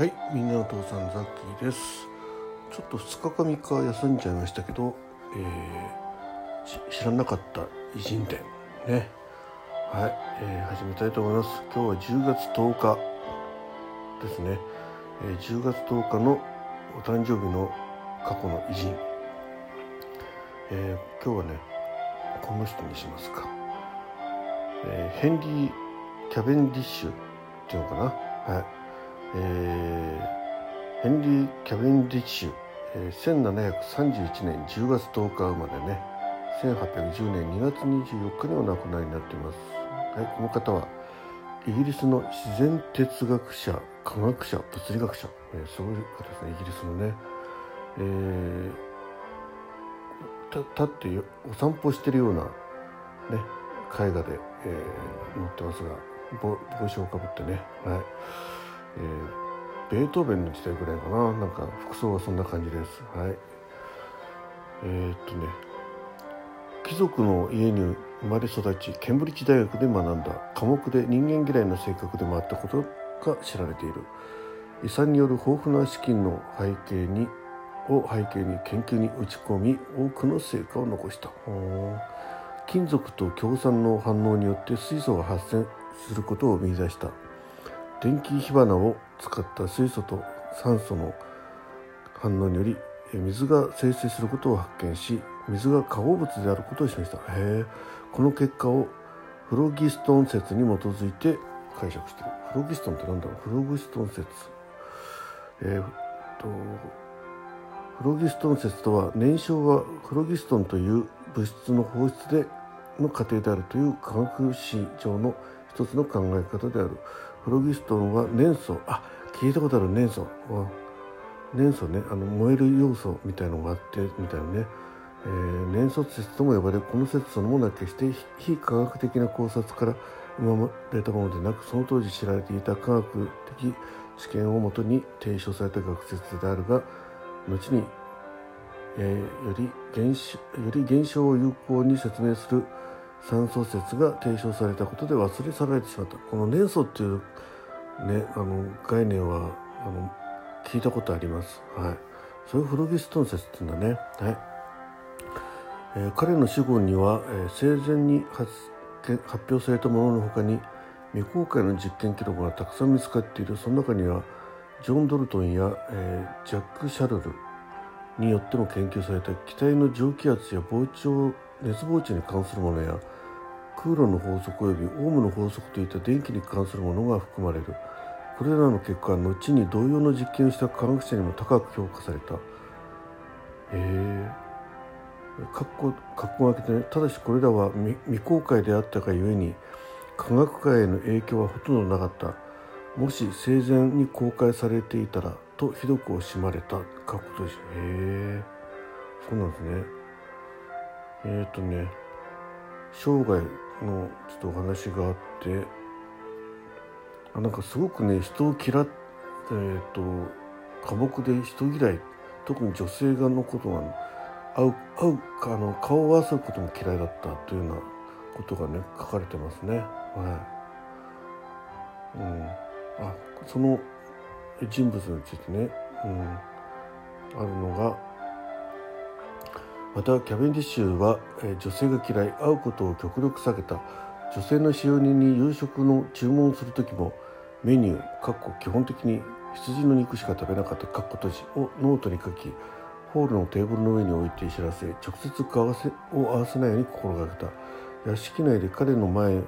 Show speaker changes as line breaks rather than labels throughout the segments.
はい、みんなの父さんザッキーです。ちょっと2日か3日休んじゃいましたけど、えー、知らなかった偉人伝ね。はい、えー、始めたいと思います。今日は10月10日ですね。えー、10月10日のお誕生日の過去の偉人。えー、今日はね、この人にしますか。え、ヘンリー・キャベンディッシュっていうのかな。はい。えー、ヘンリー・キャベンディッシュ、えー、1731年10月10日生まれね1810年2月24日にお亡くなりになっています、はい、この方はイギリスの自然哲学者科学者物理学者、えー、そういう方ですねイギリスのね、えー、立ってお散歩してるようなね絵画で、えー、載ってますが帽子をかぶってねはい。えー、ベートーベンの時代ぐらいかな。なんか服装はそんな感じです。はい。えー、っとね。貴族の家に生まれ育ちケンブリッジ大学で学んだ。科目で人間嫌いな性格でもあったことが知られている。遺産による豊富な資金の背景にを背景に研究に打ち込み多くの成果を残した。金属と強酸の反応によって水素が発生することを見出した。電気火花を使った水素と酸素の反応により水が生成することを発見し水が化合物であることを示した。へこの結果をフロギストン説に基づいて解釈している。フロギストンって何だろう？フロギストン説。えー、とフロギストン説とは燃焼はフロギストンという物質の放出での過程であるという化学史上の一つの考え方である。フロギストンは粘素あ聞いたことある粘素粘素ね。あの燃える要素みたいのがあってみたいなね、えー、粘素説とも呼ばれるこの説そのものは決して非科学的な考察から生まれたものでなくその当時知られていた科学的試験をもとに提唱された学説であるが後に、えー、より現より現象を有効に説明する酸素説が提唱されたことで忘れ去られてしまったこの粘素っていう、ね、あの概念はあの聞いたことあります。はい、そういうフロギストン説っていうんだね。はいえー、彼の死後には、えー、生前に発発表されたもののほかに未公開の実験記録がたくさん見つかっているその中にはジョン・ドルトンや、えー、ジャック・シャルルによっても研究された機体の蒸気圧や膨張熱膨張に関するものや空路の法則及びオウムの法則といった電気に関するものが含まれる。これらの結果は後に同様の実験をした科学者にも高く評価された。え、括弧括弧が開けてねただしこれらは未公開であったがゆえに科学界への影響はほとんどなかった。もし生前に公開されていたらとひどく惜しまれた。過去としへえそうなんですね。えっ、ー、とね生涯のちょっとお話があってあなんかすごくね人を嫌っえーと、寡黙で人嫌い特に女性がのことが会う会うあの顔を合わせることも嫌いだったというようなことがね書かれてますね。はい。うん、あその人物についてね、うん、あるのがまたキャベンディッシュは、女性が嫌い会うことを極力避けた女性の使用人に夕食の注文をする時もメニューかっこ基本的に羊の肉しか食べなかったかっこ閉じをノートに書きホールのテーブルの上に置いて知らせ直接顔合わせを合わせないように心がけた屋敷内で彼の前に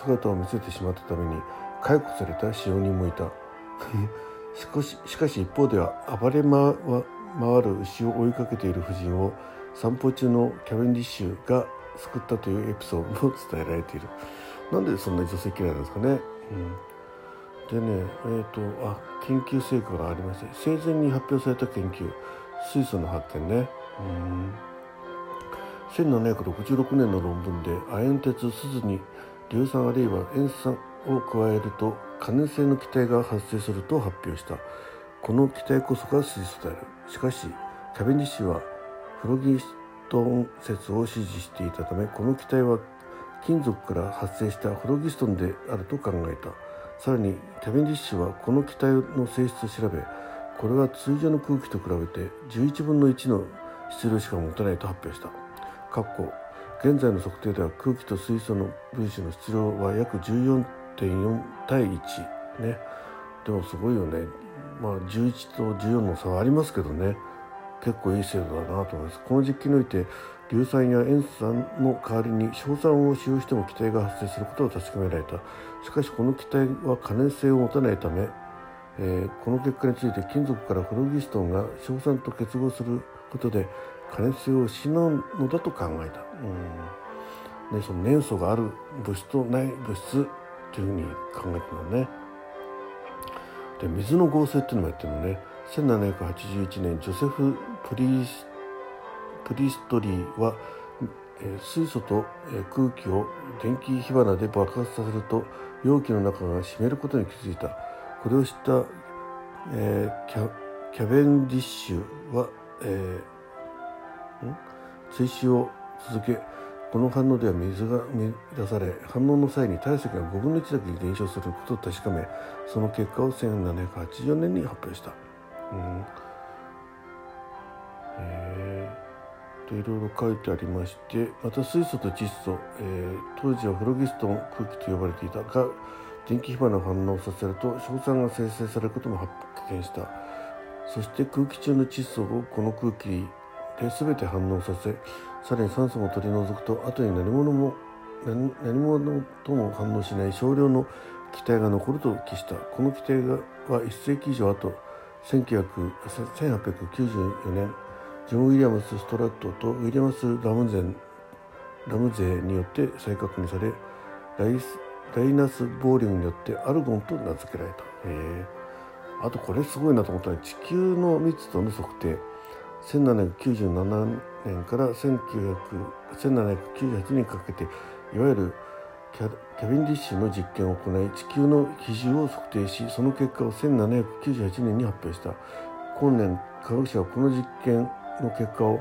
姿を見せてしまったために解雇された使用人もいた。しかししかし一方では暴れ回る牛を追いかけている婦人を散歩中のキャベンディッシュが救ったというエピソードも伝えられている。なんでそんな女性嫌いなんですかね、うん、でねえっ、ー、とあ研究成果がありまして生前に発表された研究水素の発見ね。うん。1766年の論文で亜鉛鉄鈴に硫酸あるいは塩酸を加えると可燃性の気体が発生すると発表した。この気体こそが水素である。しかしキャベンディッシュはフロギストン説を支持していたためこの気体は金属から発生したフロギストンであると考えた。さらにキャベンディッシュはこの気体の性質を調べこれは通常の空気と比べて11分の1の質量しか持たないと発表した。現在の測定では空気と水素の分子の質量は約14.4対1ね。でもすごいよね。まあ11と14の差はありますけどね。結構いい精度だなと思います。この実験において硫酸や塩酸の代わりに硝酸を使用しても気体が発生することを確かめられた。しかしこの気体は可燃性を持たないため、えー、この結果について金属からフロギストンが硝酸と結合することで可燃性を失うのだと考えた、うん。ね、その燃素がある物質とない物質というふうに考えてるのね。で水の合成っていうのもやってるのね。1781年ジョセフ・プリスプリストリーは、水素と、空気を電気火花で爆発させると容器の中が湿ることに気づいたこれを知った、えー、キャキャベンディッシュは、えー、追試を続けこの反応では水が生み出され反応の際に体積が5分の1だけ減少することを確かめその結果を1780年に発表した。うん。えー、といろいろ書いてありましてまた水素と窒素、えー、当時はフロギストン空気と呼ばれていたが電気火花を反応させると硝酸が生成されることも発見した。そして空気中の窒素をこの空気で全て反応させさらに酸素も取り除くと後に何者も何何者とも反応しない少量の気体が残ると記した。この気体は1世紀以上後1894年ジョン・ウィリアムス・ストラットとウィリアムス・ラムゼンラムゼによって再確認されライスダイナス・ボーリングによってアルゴンと名付けられた。あとこれすごいなと思ったのは地球の密度の測定1797年から1798年かけていわゆるキャビンディッシュの実験を行い地球の比重を測定しその結果を1798年に発表した。今年科学者はこの実験の結果を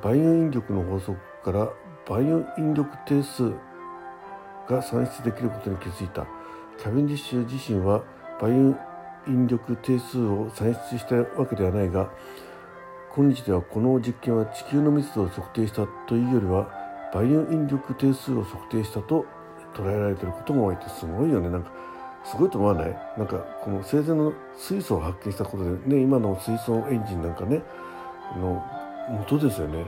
万有引力の法則から万有引力定数が算出できることに気づいた。キャビンディッシュ自身は万有引力定数を算出したわけではないが今日ではこの実験は地球の密度を測定したというよりは万有引力定数を測定したと捉えられてることも多いってすごいよね。なんかすごいと思わない？なんかこの生前の水素を発見したことでね今の水素エンジンなんかねの元ですよね。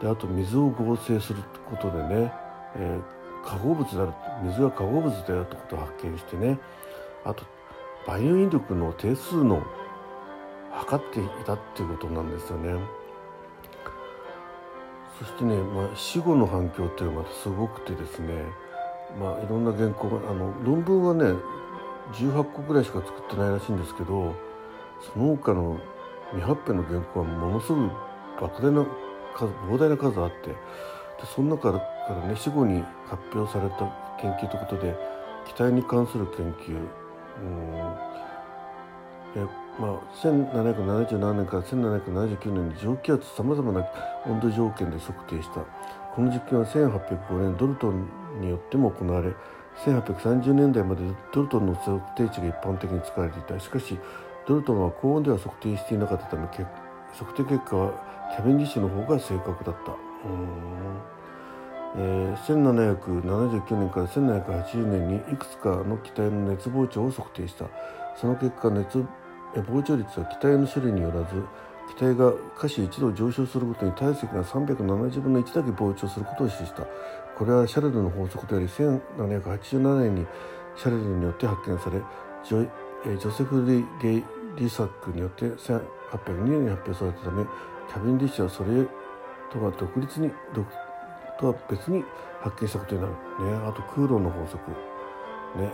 であと水を合成することでね、えー、化合物である水は化合物であるということを発見してねあと万有引力の定数の測っていたっていうことなんですよね。そしてね、まあ、死後の反響っていうのがまたすごくてですね、まあ、いろんな原稿あの論文はね18個ぐらいしか作ってないらしいんですけどその他の未発表の原稿はものすごい莫大な数膨大な数あってでその中からね死後に発表された研究ということで気体に関する研究うんまあ、1777年から1779年に蒸気圧さまざまな温度条件で測定した。この実験は1805年ドルトンによっても行われ1830年代までドルトンの測定値が一般的に使われていた。しかしドルトンは高温では測定していなかったため測定結果はキャベンディッシュの方が正確だった。うん、えー、1779年から1780年にいくつかの気体の熱膨張を測定した。その結果熱膨張率は気体の種類によらず気体が下肢1度上昇するごとに体積が370分の1だけ膨張することを示した。これはシャレルの法則であり1787年にシャレルによって発見されジョジョセフ・リ・ゲイ・リサックによって1802年に発表されたためキャビン・ディッシュはそれとは独立に独とは別に発見したことになる、ね、あとクーロンの法則。ねえ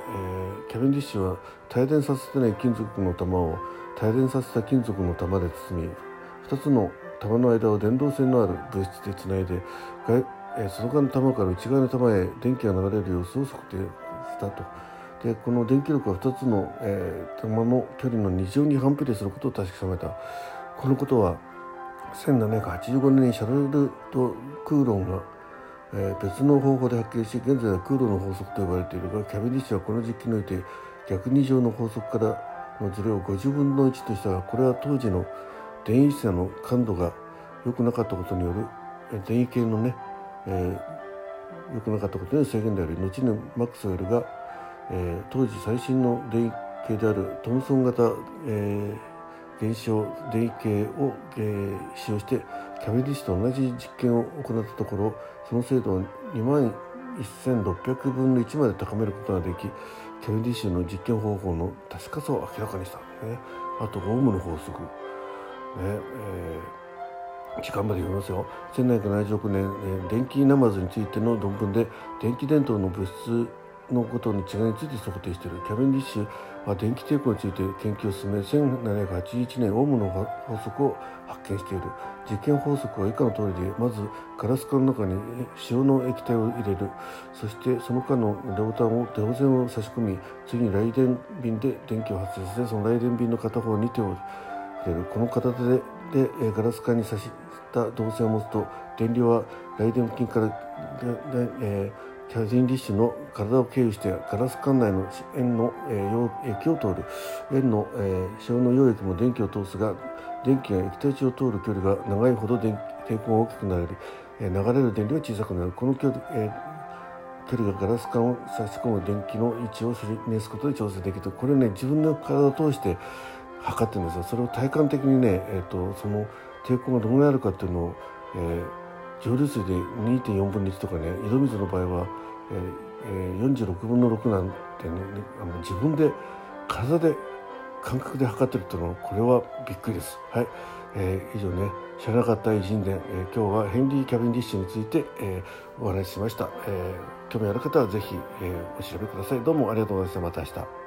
ー、キャベンディッシュは帯電させてない金属の玉を帯電させた金属の玉で包み2つの玉の間を電動線のある物質でつないで、えー、外側の玉から内側の玉へ電気が流れる様子を測定したと。でこの電気力は2つの、えー、玉の距離の2乗に反比例することを確かめたこのことは1785年にシャルルとクーロンがえー、別の方法で発見し現在は空路の法則と呼ばれているがキャベンディッシュはこの実験において逆二乗の法則からのズレを50分の1としたがこれは当時の電位差の感度が良くなかったことによる電位系のね、えー、良くなかったことによる制限であり後にマックスウェルが、えー、当時最新の電位系であるトムソン型、えー、現象電位系を、えー、使用してキャベディッシュと同じ実験を行ったところその精度を2万1600分の1まで高めることができキャベディッシュの実験方法の確かさを明らかにした。んですね。あとオウムの法則、ね。えー、時間まで読みますよ。1776年、えー、電気ナマズについての論文で電気伝導の物質のことに違いについて測定している。キャベンディッシュは電気抵抗について研究を進め1781年オウムの法則を発見している。実験法則は以下の通りでまずガラス管の中に塩の液体を入れる。そしてその間のレボタンをデオ線を差し込み次に雷電瓶で電気を発生させその雷電瓶の片方に手を触れるこの片手ででガラス管に差した導線を持つと電流は雷電筋からでで、えーキャディンディッシュの体を経由してガラス管内の円の、えー、液を通る円の、えー、小の溶液も電気を通すが電気が液体中を通る距離が長いほど電抵抗が大きくなり、えー、流れる電流が小さくなる。この距離,、えー、距離がガラス管を差し込む電気の位置を示すことで調整できるこれね自分の体を通して測ってるんですよ。それを体感的にね、えーと、その抵抗がどのぐらいあるかっていうのを、えー蒸留水で2.4分の1とかね井戸水の場合は、えー、46分の6なんてねあの自分で体で感覚で測ってるっていうのはこれはびっくりです。はい、えー、以上ね知らなかった偉人伝、えー、今日はヘンリー・キャビンディッシュについて、えー、お話ししました、えー、興味ある方はぜひ、えー、お調べください。どうもありがとうございました。また明日。